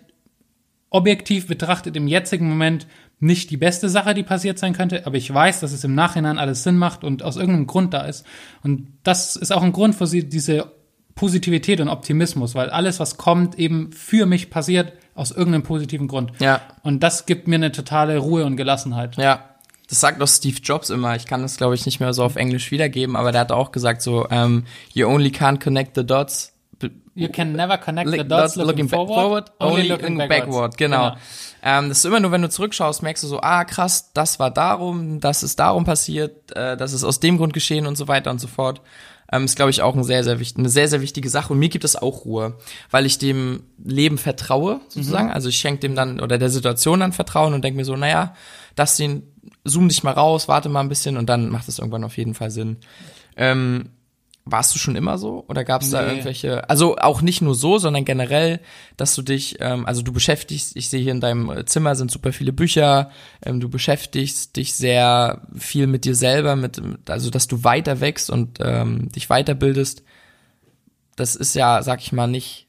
objektiv betrachtet im jetzigen Moment nicht die beste Sache, die passiert sein könnte, aber ich weiß, dass es im Nachhinein alles Sinn macht und aus irgendeinem Grund da ist. Und das ist auch ein Grund für diese Positivität und Optimismus, weil alles, was kommt, eben für mich passiert aus irgendeinem positiven Grund. Ja. Und das gibt mir eine totale Ruhe und Gelassenheit. Ja. Das sagt doch Steve Jobs immer. Ich kann das, glaube ich, nicht mehr so auf Englisch wiedergeben, aber der hat auch gesagt so, um, ähm, you only can't connect the dots. You can never connect the dots looking, looking forward, forward, only looking, looking backward. Genau. genau. Ähm, das ist immer nur, wenn du zurückschaust, merkst du so, ah krass, das war darum, das ist darum passiert, äh, das ist aus dem Grund geschehen und so weiter und so fort. Ähm, ist, glaube ich, auch ein sehr, sehr wichtig, eine sehr, sehr wichtige Sache. Und mir gibt es auch Ruhe, weil ich dem Leben vertraue, sozusagen. Mhm. Also ich schenke dem dann oder der Situation dann Vertrauen und denke mir so, naja, das den zoom dich mal raus, warte mal ein bisschen und dann macht es irgendwann auf jeden Fall Sinn. Ähm, warst du schon immer so oder gab es nee. da irgendwelche, also auch nicht nur so, sondern generell, dass du dich, ähm, also du beschäftigst, ich sehe hier in deinem Zimmer sind super viele Bücher, ähm, du beschäftigst dich sehr viel mit dir selber, mit, also dass du weiter wächst und ähm, dich weiterbildest. Das ist ja, sag ich mal, nicht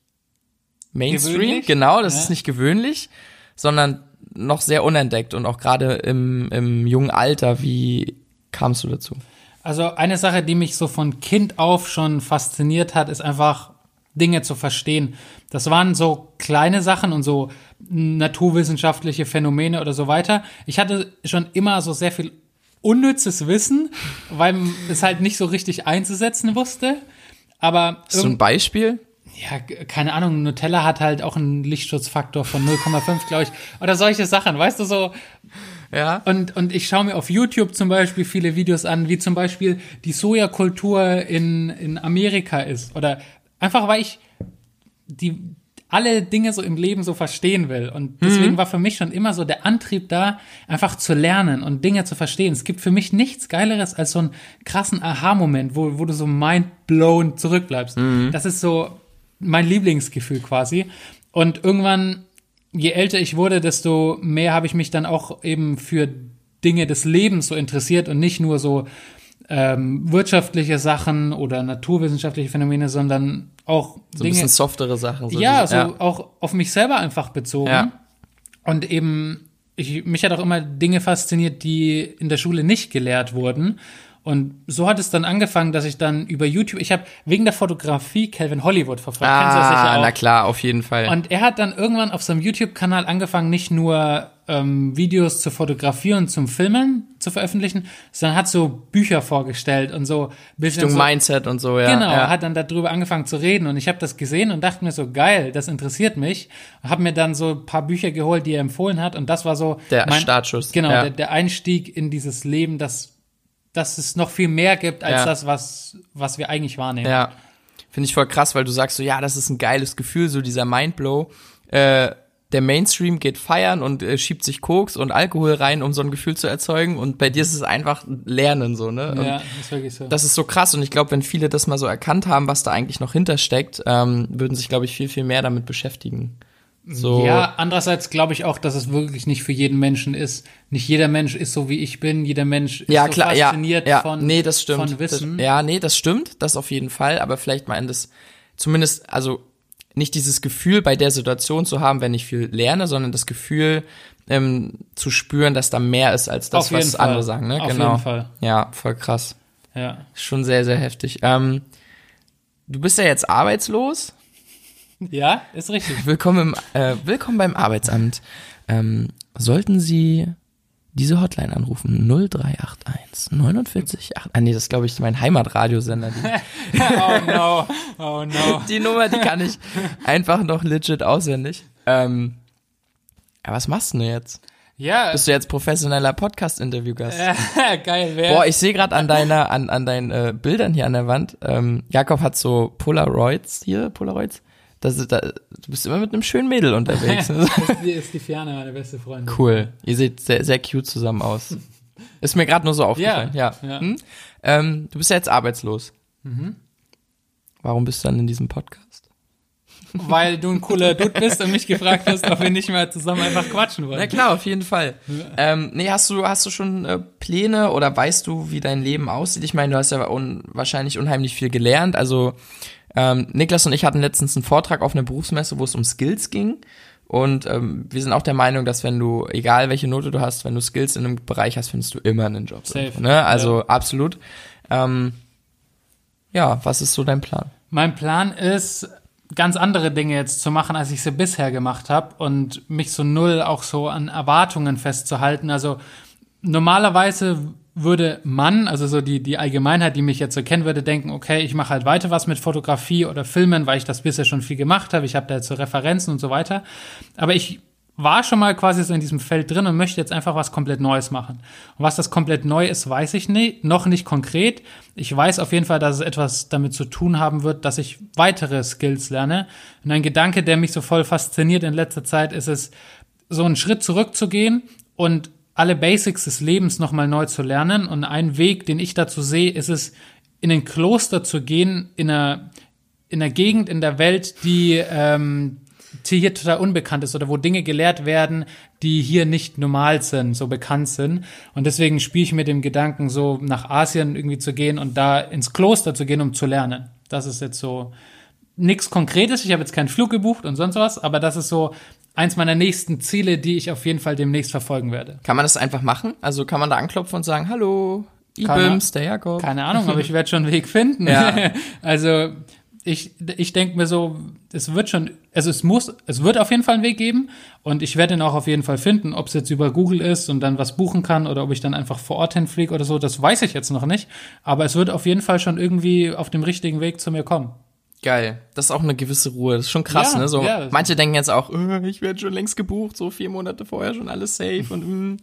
Mainstream, gewöhnlich? genau, das ja. ist nicht gewöhnlich, sondern noch sehr unentdeckt und auch gerade im, im jungen Alter. Wie kamst du dazu? Also eine Sache, die mich so von Kind auf schon fasziniert hat, ist einfach Dinge zu verstehen. Das waren so kleine Sachen und so naturwissenschaftliche Phänomene oder so weiter. Ich hatte schon immer so sehr viel unnützes Wissen, weil es halt nicht so richtig einzusetzen wusste. Aber du ein Beispiel? Ja, keine Ahnung, Nutella hat halt auch einen Lichtschutzfaktor von 0,5, glaube ich. Oder solche Sachen, weißt du so. Ja. Und, und ich schaue mir auf YouTube zum Beispiel viele Videos an, wie zum Beispiel die Sojakultur in, in Amerika ist. Oder einfach, weil ich die alle Dinge so im Leben so verstehen will. Und deswegen Mhm. war für mich schon immer so der Antrieb da, einfach zu lernen und Dinge zu verstehen. Es gibt für mich nichts Geileres als so einen krassen Aha-Moment, wo, wo du so mind-blown zurückbleibst. Mhm. Das ist so mein Lieblingsgefühl quasi. Und irgendwann, je älter ich wurde, desto mehr habe ich mich dann auch eben für Dinge des Lebens so interessiert und nicht nur so ähm, wirtschaftliche Sachen oder naturwissenschaftliche Phänomene, sondern auch So ein bisschen softere Sachen. So ja, so auch auf mich selber einfach bezogen. Ja. Und eben, ich, mich hat auch immer Dinge fasziniert, die in der Schule nicht gelehrt wurden. Und so hat es dann angefangen, dass ich dann über YouTube, ich habe wegen der Fotografie Calvin Hollywood verfolgt. Kennst du das sicher Ah, auch? na klar, auf jeden Fall. Und er hat dann irgendwann auf seinem YouTube-Kanal angefangen, nicht nur ähm, Videos zur Fotografie und zum Filmen zu veröffentlichen, sondern hat so Bücher vorgestellt und so bisschen Richtung so, Mindset und so, ja. Genau, ja. hat dann darüber angefangen zu reden und ich habe das gesehen und dachte mir so, geil, das interessiert mich. Habe mir dann so ein paar Bücher geholt, die er empfohlen hat und das war so Der Startschuss, Genau, ja. der, der Einstieg in dieses Leben, dass, dass es noch viel mehr gibt als Ja. das, was, was wir eigentlich wahrnehmen. Ja, finde ich voll krass, weil du sagst so, ja, das ist ein geiles Gefühl, so dieser Mindblow. Äh, der Mainstream geht feiern und äh, schiebt sich Koks und Alkohol rein, um so ein Gefühl zu erzeugen. Und bei dir ist es einfach Lernen so, ne? Und Ja, ist wirklich so. das ist so krass. Und ich glaube, wenn viele das mal so erkannt haben, was da eigentlich noch hintersteckt, ähm, würden sich, glaube ich, viel, viel mehr damit beschäftigen. So, Ja, andererseits glaube ich auch, dass es wirklich nicht für jeden Menschen ist. Nicht jeder Mensch ist so wie ich bin. Jeder Mensch ist ja so klar, ja, fasziniert ja, von, nee, das stimmt. von Wissen. Das, ja, nee, das stimmt, das auf jeden Fall. Aber vielleicht mal in das, zumindest, also nicht dieses Gefühl bei der Situation zu haben, wenn ich viel lerne, sondern das Gefühl ähm, zu spüren, dass da mehr ist als das, was Fall. andere sagen. Ne? Auf genau. jeden Fall. Ja, voll krass. Ja. Schon sehr, sehr heftig. Ähm, du bist ja jetzt arbeitslos. Ja, ist richtig. Willkommen, im, äh, willkommen beim Arbeitsamt. Ähm, sollten Sie diese Hotline anrufen, 0381 49 8, ah nee, das ist glaube ich mein Heimatradiosender. Oh no, oh no. die Nummer, die kann ich einfach noch legit auswendig. Ähm, ja, was machst du denn jetzt? Ja, Bist du jetzt professioneller Podcast-Interviewgast? geil, wer? Boah, ich sehe gerade an deiner, an, an deinen äh, Bildern hier an der Wand, ähm, Jakob hat so Polaroids hier, Polaroids. Das da, du bist immer mit einem schönen Mädel unterwegs. ne? Die ist die Fiana, meine beste Freundin. Cool. Ihr seht sehr, sehr cute zusammen aus. Ist mir gerade nur so aufgefallen. Ja. ja. Hm? Ähm, du bist ja jetzt arbeitslos. Warum bist du dann in diesem Podcast? Weil du ein cooler Dude bist und mich gefragt hast, ob wir nicht mal zusammen einfach quatschen wollen. Na klar, auf jeden Fall. Ähm, nee, hast du, hast du schon äh, Pläne oder weißt du, wie dein Leben aussieht? Ich meine, du hast ja un wahrscheinlich unheimlich viel gelernt. Also ähm, Niklas und ich hatten letztens einen Vortrag auf einer Berufsmesse, wo es um Skills ging. Und ähm, wir sind auch der Meinung, dass wenn du, egal welche Note du hast, wenn du Skills in einem Bereich hast, findest du immer einen Job. Safe. irgendwo, Ne? Also absolut. Ähm, ja, was ist so dein Plan? Mein Plan ist, ganz andere Dinge jetzt zu machen, als ich sie bisher gemacht habe und mich so null auch so an Erwartungen festzuhalten. Also normalerweise würde man, also so die, die Allgemeinheit, die mich jetzt so kennen würde, denken, okay, ich mache halt weiter was mit Fotografie oder Filmen, weil ich das bisher schon viel gemacht habe. Ich habe da jetzt so Referenzen und so weiter. Aber ich war schon mal quasi so in diesem Feld drin und möchte jetzt einfach was komplett Neues machen. Und was das komplett neu ist, weiß ich nicht, noch nicht konkret. Ich weiß auf jeden Fall, dass es etwas damit zu tun haben wird, dass ich weitere Skills lerne. Und ein Gedanke, der mich so voll fasziniert in letzter Zeit, ist es, so einen Schritt zurückzugehen und alle Basics des Lebens nochmal neu zu lernen. Und ein Weg, den ich dazu sehe, ist es, in ein Kloster zu gehen, in einer, in einer Gegend in der Welt, die, ähm, die hier total unbekannt ist oder wo Dinge gelehrt werden, die hier nicht normal sind, so bekannt sind. Und deswegen spiele ich mit dem Gedanken, so nach Asien irgendwie zu gehen und da ins Kloster zu gehen, um zu lernen. Das ist jetzt so nichts Konkretes. Ich habe jetzt keinen Flug gebucht und sonst was, aber das ist so eins meiner nächsten Ziele, die ich auf jeden Fall demnächst verfolgen werde. Kann man das einfach machen? Also kann man da anklopfen und sagen, hallo, Ibims, der Jakob. Keine Ahnung, aber ich werde schon einen Weg finden. Ja. also ich, ich denke mir so, es wird schon, also es muss, es wird auf jeden Fall einen Weg geben und ich werde ihn auch auf jeden Fall finden, ob es jetzt über Google ist und dann was buchen kann oder ob ich dann einfach vor Ort hinfliege oder so, das weiß ich jetzt noch nicht. Aber es wird auf jeden Fall schon irgendwie auf dem richtigen Weg zu mir kommen. Geil. Das ist auch eine gewisse Ruhe. Das ist schon krass, Ja, ne? So, ja. manche denken jetzt auch, äh, ich werde schon längst gebucht, so vier Monate vorher schon alles safe und mm.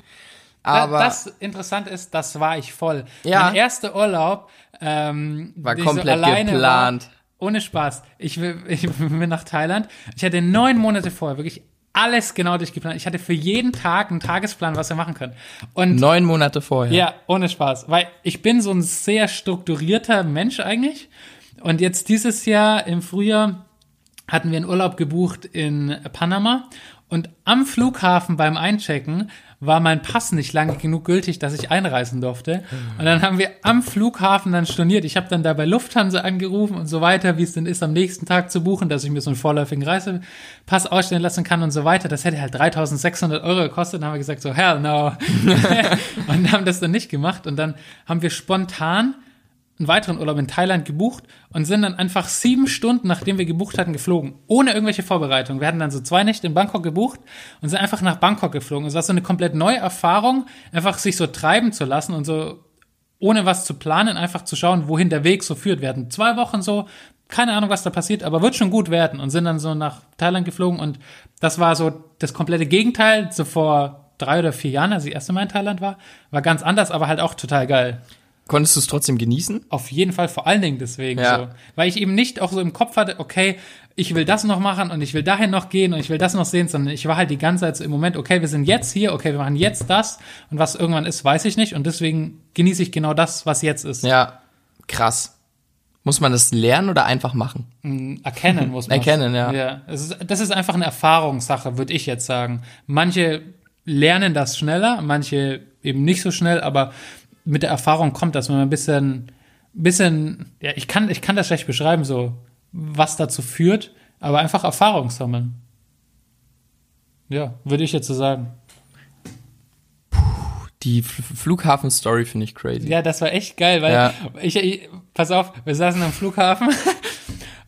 aber Da- das interessant ist, das war ich voll. Ja. Mein erster Urlaub ähm, War komplett alleine geplant. War, ohne Spaß. Ich, will- ich bin nach Thailand. Ich hatte neun Monate vorher wirklich alles genau durchgeplant. Ich hatte für jeden Tag einen Tagesplan, was wir machen können. Und neun Monate vorher. ja, ohne Spaß. Weil ich bin so ein sehr strukturierter Mensch eigentlich. Und jetzt dieses Jahr im Frühjahr hatten wir einen Urlaub gebucht in Panama. Und am Flughafen beim Einchecken war mein Pass nicht lange genug gültig, dass ich einreisen durfte. Und dann haben wir am Flughafen dann storniert. Ich habe dann da bei Lufthansa angerufen und so weiter, wie es denn ist, am nächsten Tag zu buchen, dass ich mir so einen vorläufigen Reisepass ausstellen lassen kann und so weiter. Das hätte halt 3600 Euro gekostet. Dann haben wir gesagt so, hell no. und haben das dann nicht gemacht. Und dann haben wir spontan einen weiteren Urlaub in Thailand gebucht und sind dann einfach sieben Stunden, nachdem wir gebucht hatten, geflogen. Ohne irgendwelche Vorbereitung. Wir hatten dann so zwei Nächte in Bangkok gebucht und sind einfach nach Bangkok geflogen. Es war so eine komplett neue Erfahrung, einfach sich so treiben zu lassen und so ohne was zu planen, einfach zu schauen, wohin der Weg so führt. Wir hatten zwei Wochen so, keine Ahnung, was da passiert, aber wird schon gut werden und sind dann so nach Thailand geflogen und das war so das komplette Gegenteil zu vor drei oder vier Jahren, als ich das erste Mal in Thailand war. War ganz anders, aber halt auch total geil. Konntest du es trotzdem genießen? Auf jeden Fall, vor allen Dingen deswegen Ja. so. Weil ich eben nicht auch so im Kopf hatte, okay, ich will das noch machen und ich will dahin noch gehen und ich will das noch sehen, sondern ich war halt die ganze Zeit so im Moment, okay, wir sind jetzt hier, okay, wir machen jetzt das und was irgendwann ist, weiß ich nicht und deswegen genieße ich genau das, was jetzt ist. Ja, krass. Muss man das lernen oder einfach machen? Erkennen muss man. Erkennen, ja. ja. Es ist, das ist einfach eine Erfahrungssache, würde ich jetzt sagen. Manche lernen das schneller, manche eben nicht so schnell, aber mit der Erfahrung kommt das, wenn man ein bisschen, bisschen, ja, ich kann, ich kann das schlecht beschreiben, so, was dazu führt, aber einfach Erfahrung sammeln. Ja, würde ich jetzt so sagen. Die Flughafen-Story finde ich crazy. Ja, das war echt geil, weil Ja. ich, ich, pass auf, wir saßen am Flughafen.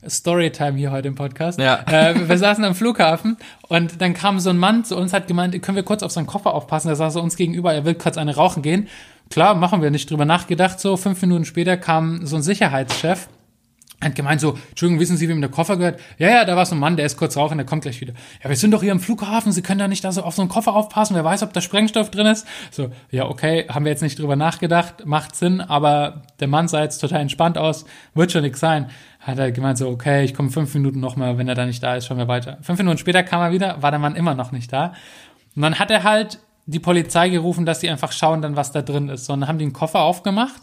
Storytime hier heute im Podcast. Ja. Äh, wir saßen am Flughafen und dann kam so ein Mann zu uns, hat gemeint, können wir kurz auf seinen Koffer aufpassen? Der saß so uns gegenüber, er will kurz eine rauchen gehen. Klar, machen wir nicht drüber nachgedacht. So, fünf Minuten später kam so ein Sicherheitschef hat gemeint so, Entschuldigung, wissen Sie, wem der Koffer gehört? Ja, ja, da war so ein Mann, der ist kurz rauchen, der kommt gleich wieder. Ja, wir sind doch hier am Flughafen, Sie können da nicht da so auf so einen Koffer aufpassen, wer weiß, ob da Sprengstoff drin ist. So, ja, okay, haben wir jetzt nicht drüber nachgedacht, macht Sinn, aber der Mann sah jetzt total entspannt aus, wird schon nix sein. Hat er gemeint so, okay, ich komme fünf Minuten nochmal, wenn er da nicht da ist, schauen wir weiter. Fünf Minuten später kam er wieder, war der Mann immer noch nicht da. Und dann hat er halt die Polizei gerufen, dass sie einfach schauen dann, was da drin ist. Und dann haben die einen Koffer aufgemacht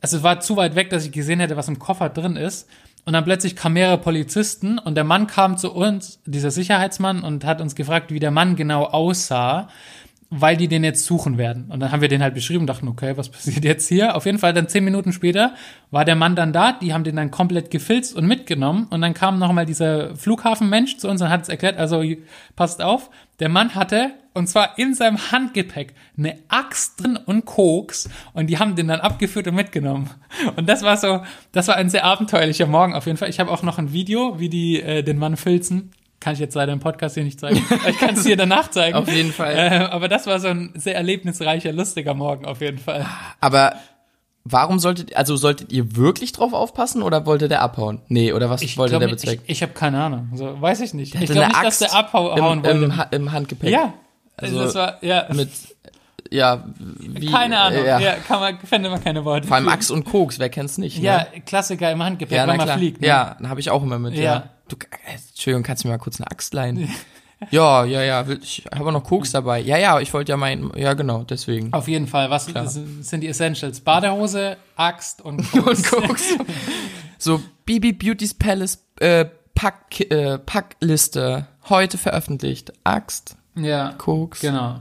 also es war zu weit weg, dass ich gesehen hätte, was im Koffer drin ist. Und dann plötzlich kamen mehrere Polizisten und der Mann kam zu uns, dieser Sicherheitsmann, und hat uns gefragt, wie der Mann genau aussah, weil die den jetzt suchen werden. Und dann haben wir den halt beschrieben und dachten, okay, was passiert jetzt hier? Auf jeden Fall dann zehn Minuten später war der Mann dann da, die haben den dann komplett gefilzt und mitgenommen. Und dann kam nochmal dieser Flughafenmensch zu uns und hat es erklärt, also passt auf, der Mann hatte, und zwar in seinem Handgepäck, eine Axt drin und Koks und die haben den dann abgeführt und mitgenommen. Und das war so, das war ein sehr abenteuerlicher Morgen auf jeden Fall. Ich habe auch noch ein Video, wie die äh, den Mann filzen. Kann ich jetzt leider im Podcast hier nicht zeigen. Ich kann es dir danach zeigen. Auf jeden Fall. Äh, aber das war so ein sehr erlebnisreicher, lustiger Morgen auf jeden Fall. Aber warum solltet, also solltet ihr wirklich drauf aufpassen oder wollte der abhauen? Nee, oder was wollte glaub der bezwecken? Ich, ich habe keine Ahnung. Also, weiß ich nicht. ich glaube nicht, dass der abhauen im, wollte. im, Ha- im Handgepäck. ja. Also das war, ja. Mit, ja, wie, keine Ahnung. Ja. Ja, kann man, finde man keine Worte. Vor allem. Axt und Koks, wer kennt's nicht? Ja, ne? Klassiker im Handgepäck, ja, wenn man klar. fliegt. Ne? Ja, habe ich auch immer mit. Ja. Ja. Du, äh, Entschuldigung, kannst du mir mal kurz eine Axt leihen? ja, ja, ja, ich habe auch noch Koks dabei. Ja, ja, ich wollte ja mein, ja genau, deswegen. Auf jeden Fall. Was das sind die Essentials? Badehose, Axt und Koks. und Koks. so, BB Beauty's Palace äh, Pack, äh, Packliste heute veröffentlicht. Axt, Ja, Koks, genau.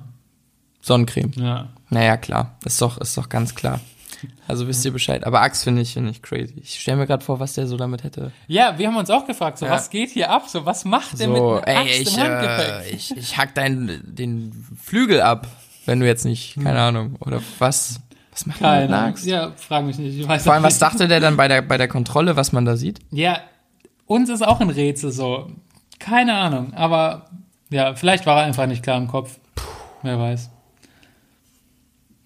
Sonnencreme. Ja. Naja, klar. Ist doch, ist doch ganz klar. Also wisst ihr Bescheid. Aber Axt finde ich, finde ich crazy. Ich stelle mir gerade vor, was der so damit hätte. ja, wir haben uns auch gefragt, so Ja. was geht hier ab? So was macht der mit einer ey, Axt ich, im Handgepäck? äh, ich, ich hack deinen, den Flügel ab, wenn du jetzt nicht, Hm. keine Ahnung, oder was? Was macht man mit Keine Ahnung. Axt? Ja, frag mich nicht. Ich weiß Vor allem, auch was nicht. dachte der dann bei der, bei der Kontrolle, was man da sieht? Ja, uns ist auch ein Rätsel so. Keine Ahnung. Aber ja, vielleicht war er einfach nicht klar im Kopf. Wer weiß.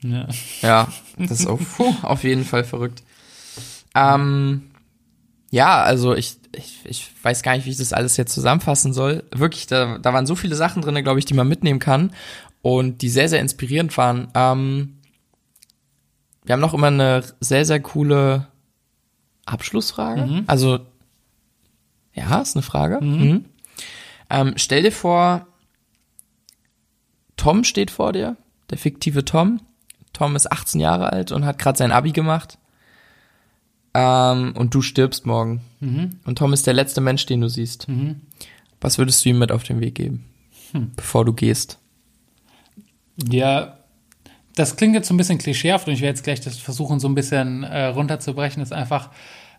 Ja. Ja, das ist auf, puh, auf jeden Fall verrückt. Ähm, ja, also ich, ich, ich weiß gar nicht, wie ich das alles jetzt zusammenfassen soll. Wirklich, da, da waren so viele Sachen drin, glaube ich, die man mitnehmen kann und die sehr, sehr inspirierend waren. Ähm, wir haben noch immer eine sehr, sehr coole Abschlussfrage. Also, ja, ist eine Frage. Mhm. Ähm, stell dir vor, Tom steht vor dir, der fiktive Tom. Tom ist 18 Jahre alt und hat gerade sein Abi gemacht. Ähm, und du stirbst morgen. Und Tom ist der letzte Mensch, den du siehst. Was würdest du ihm mit auf den Weg geben, bevor du gehst? Ja, das klingt jetzt so ein bisschen klischeehaft und ich werde jetzt gleich das versuchen, so ein bisschen äh, runterzubrechen, ist einfach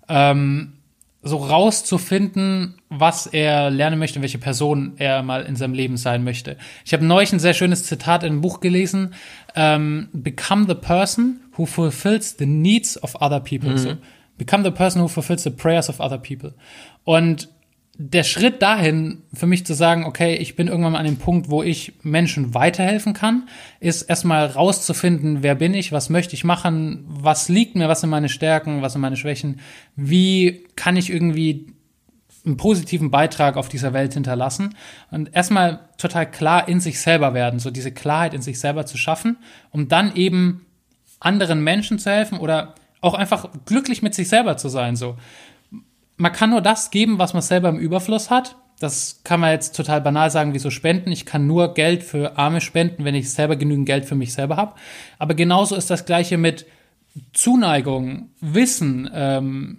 ähm, so rauszufinden, was er lernen möchte, welche Person er mal in seinem Leben sein möchte. Ich habe neulich ein sehr schönes Zitat in einem Buch gelesen, ähm, Become the person who fulfills the needs of other people. So, become the person who fulfills the prayers of other people. Und der Schritt dahin, für mich zu sagen, okay, ich bin irgendwann mal an dem Punkt, wo ich Menschen weiterhelfen kann, ist erstmal rauszufinden, wer bin ich, was möchte ich machen, was liegt mir, was sind meine Stärken, was sind meine Schwächen, wie kann ich irgendwie einen positiven Beitrag auf dieser Welt hinterlassen und erstmal total klar in sich selber werden, so diese Klarheit in sich selber zu schaffen, um dann eben anderen Menschen zu helfen oder auch einfach glücklich mit sich selber zu sein, so man kann nur das geben, was man selber im Überfluss hat. Das kann man jetzt total banal sagen, wie so Spenden. Ich kann nur Geld für Arme spenden, wenn ich selber genügend Geld für mich selber habe. Aber genauso ist das Gleiche mit Zuneigung, Wissen, ähm,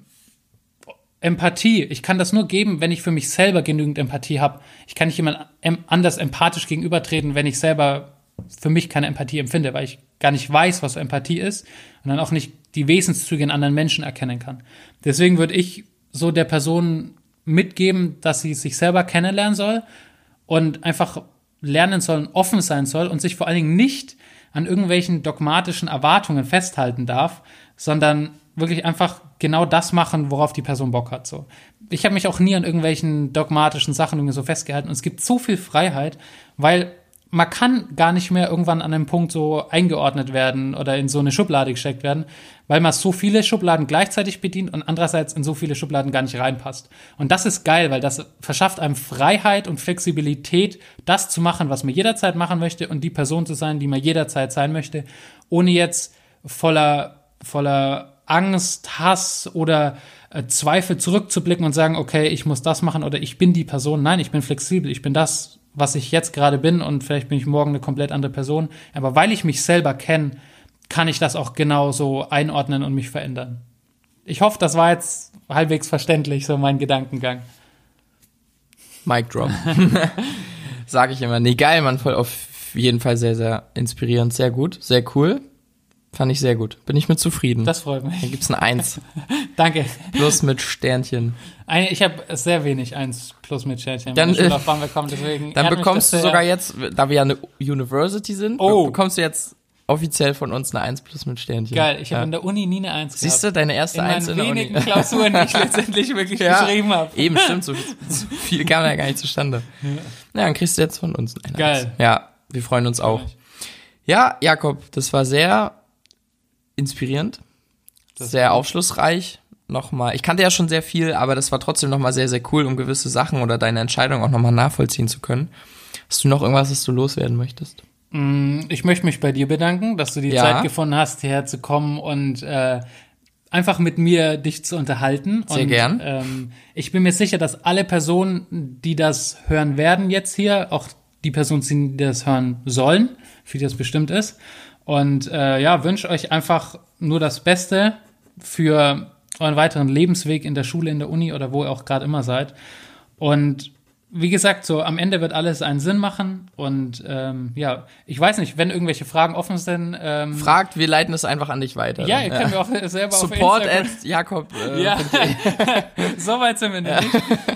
Empathie. Ich kann das nur geben, wenn ich für mich selber genügend Empathie habe. Ich kann nicht jemand em anders empathisch gegenübertreten, wenn ich selber für mich keine Empathie empfinde, weil ich gar nicht weiß, was Empathie ist und dann auch nicht die Wesenszüge in anderen Menschen erkennen kann. Deswegen würde ich so der Person mitgeben, dass sie sich selber kennenlernen soll und einfach lernen soll, offen sein soll und sich vor allen Dingen nicht an irgendwelchen dogmatischen Erwartungen festhalten darf, sondern wirklich einfach genau das machen, worauf die Person Bock hat. So, ich habe mich auch nie an irgendwelchen dogmatischen Sachen irgendwie so festgehalten. Und es gibt so viel Freiheit, weil man kann gar nicht mehr irgendwann an einem Punkt so eingeordnet werden oder in so eine Schublade gesteckt werden, weil man so viele Schubladen gleichzeitig bedient und andererseits in so viele Schubladen gar nicht reinpasst. Und das ist geil, weil das verschafft einem Freiheit und Flexibilität, das zu machen, was man jederzeit machen möchte und die Person zu sein, die man jederzeit sein möchte, ohne jetzt voller, voller Angst, Hass oder äh, Zweifel zurückzublicken und sagen, okay, ich muss das machen oder ich bin die Person. Nein, ich bin flexibel, ich bin das, was ich jetzt gerade bin und vielleicht bin ich morgen eine komplett andere Person. Aber weil ich mich selber kenne, kann ich das auch genauso einordnen und mich verändern. Ich hoffe, das war jetzt halbwegs verständlich, so mein Gedankengang. Mic drop. Sag ich immer. Nee, geil, man, voll auf jeden Fall sehr, sehr inspirierend, sehr gut, sehr cool. Fand ich sehr gut. Bin ich mit zufrieden. Das freut mich. gibt's ein Eins. Danke. Plus mit Sternchen. Eine, ich habe sehr wenig eins plus mit Sternchen. Dann, Dann, äh, bekommen, deswegen Dann bekommst du sogar jetzt, da wir ja eine University sind, Oh. bekommst du jetzt offiziell von uns eine Eins plus mit Sternchen. Geil, ich habe ja. in der Uni nie eine Eins gehabt. Siehst du, deine erste in Eins meinen in der wenigen Uni. Klausuren, die ich letztendlich wirklich Ja. geschrieben habe. Eben, stimmt, so, so viel kam ja gar nicht zustande. Ja, dann kriegst du jetzt von uns eine Geil. Eins. Ja, wir freuen uns auch. Ja, Jakob, das war sehr inspirierend, Das sehr aufschlussreich. Nochmal, ich kannte ja schon sehr viel, aber das war trotzdem nochmal sehr, sehr cool, um gewisse Sachen oder deine Entscheidung auch nochmal nachvollziehen zu können. Hast du noch irgendwas, was du loswerden möchtest? Mm, Ich möchte mich bei dir bedanken, dass du die Ja. Zeit gefunden hast, hierher zu kommen und äh, einfach mit mir dich zu unterhalten. Sehr und, gern. Ähm, ich bin mir sicher, dass alle Personen, die das hören werden jetzt hier, auch die Personen, die das hören sollen, für die das bestimmt ist. Und äh, ja, wünsche euch einfach nur das Beste für euren weiteren Lebensweg in der Schule, in der Uni oder wo ihr auch gerade immer seid. Und wie gesagt, so am Ende wird alles einen Sinn machen. Und ähm, ja, ich weiß nicht, wenn irgendwelche Fragen offen sind. Ähm, Fragt, wir leiten es einfach an dich weiter. Ja, ihr könnt mir auch selber Support auf at Jakob. Äh, ja, so weit sind wir nicht.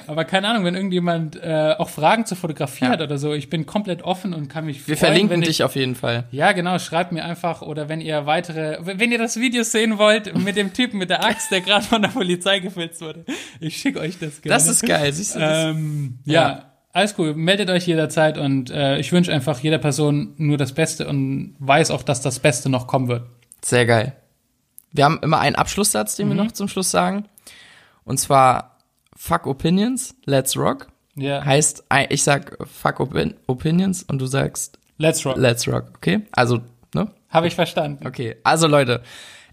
Aber keine Ahnung, wenn irgendjemand äh, auch Fragen zur Fotografie Ja. hat oder so, ich bin komplett offen und kann mich Wir freuen, verlinken ich, dich auf jeden Fall. Ja, genau, schreibt mir einfach oder wenn ihr weitere, wenn ihr das Video sehen wollt mit dem Typen mit der Axt, der gerade von der Polizei gefilzt wurde, ich schicke euch das gerne. Das ist geil, siehst du das? Ähm, ja. Ja. alles cool. Meldet euch jederzeit und äh, ich wünsche einfach jeder Person nur das Beste und weiß auch, dass das Beste noch kommen wird. Sehr geil. Wir haben immer einen Abschlusssatz, den wir noch zum Schluss sagen. Und zwar Fuck Opinions, let's rock. Ja. Heißt, ich sag Fuck Opin Opinions und du sagst Let's rock. let's rock, okay? Also, ne? Habe ich verstanden. Okay, also Leute,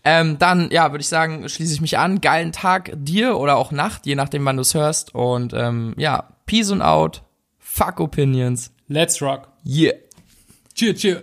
ähm, dann, ja, würde ich sagen, schließe ich mich an. Geilen Tag dir oder auch Nacht, je nachdem, wann du es hörst. Und ähm, ja, Peace und out. Fuck Opinions. Let's rock. Yeah. Cheer, cheer.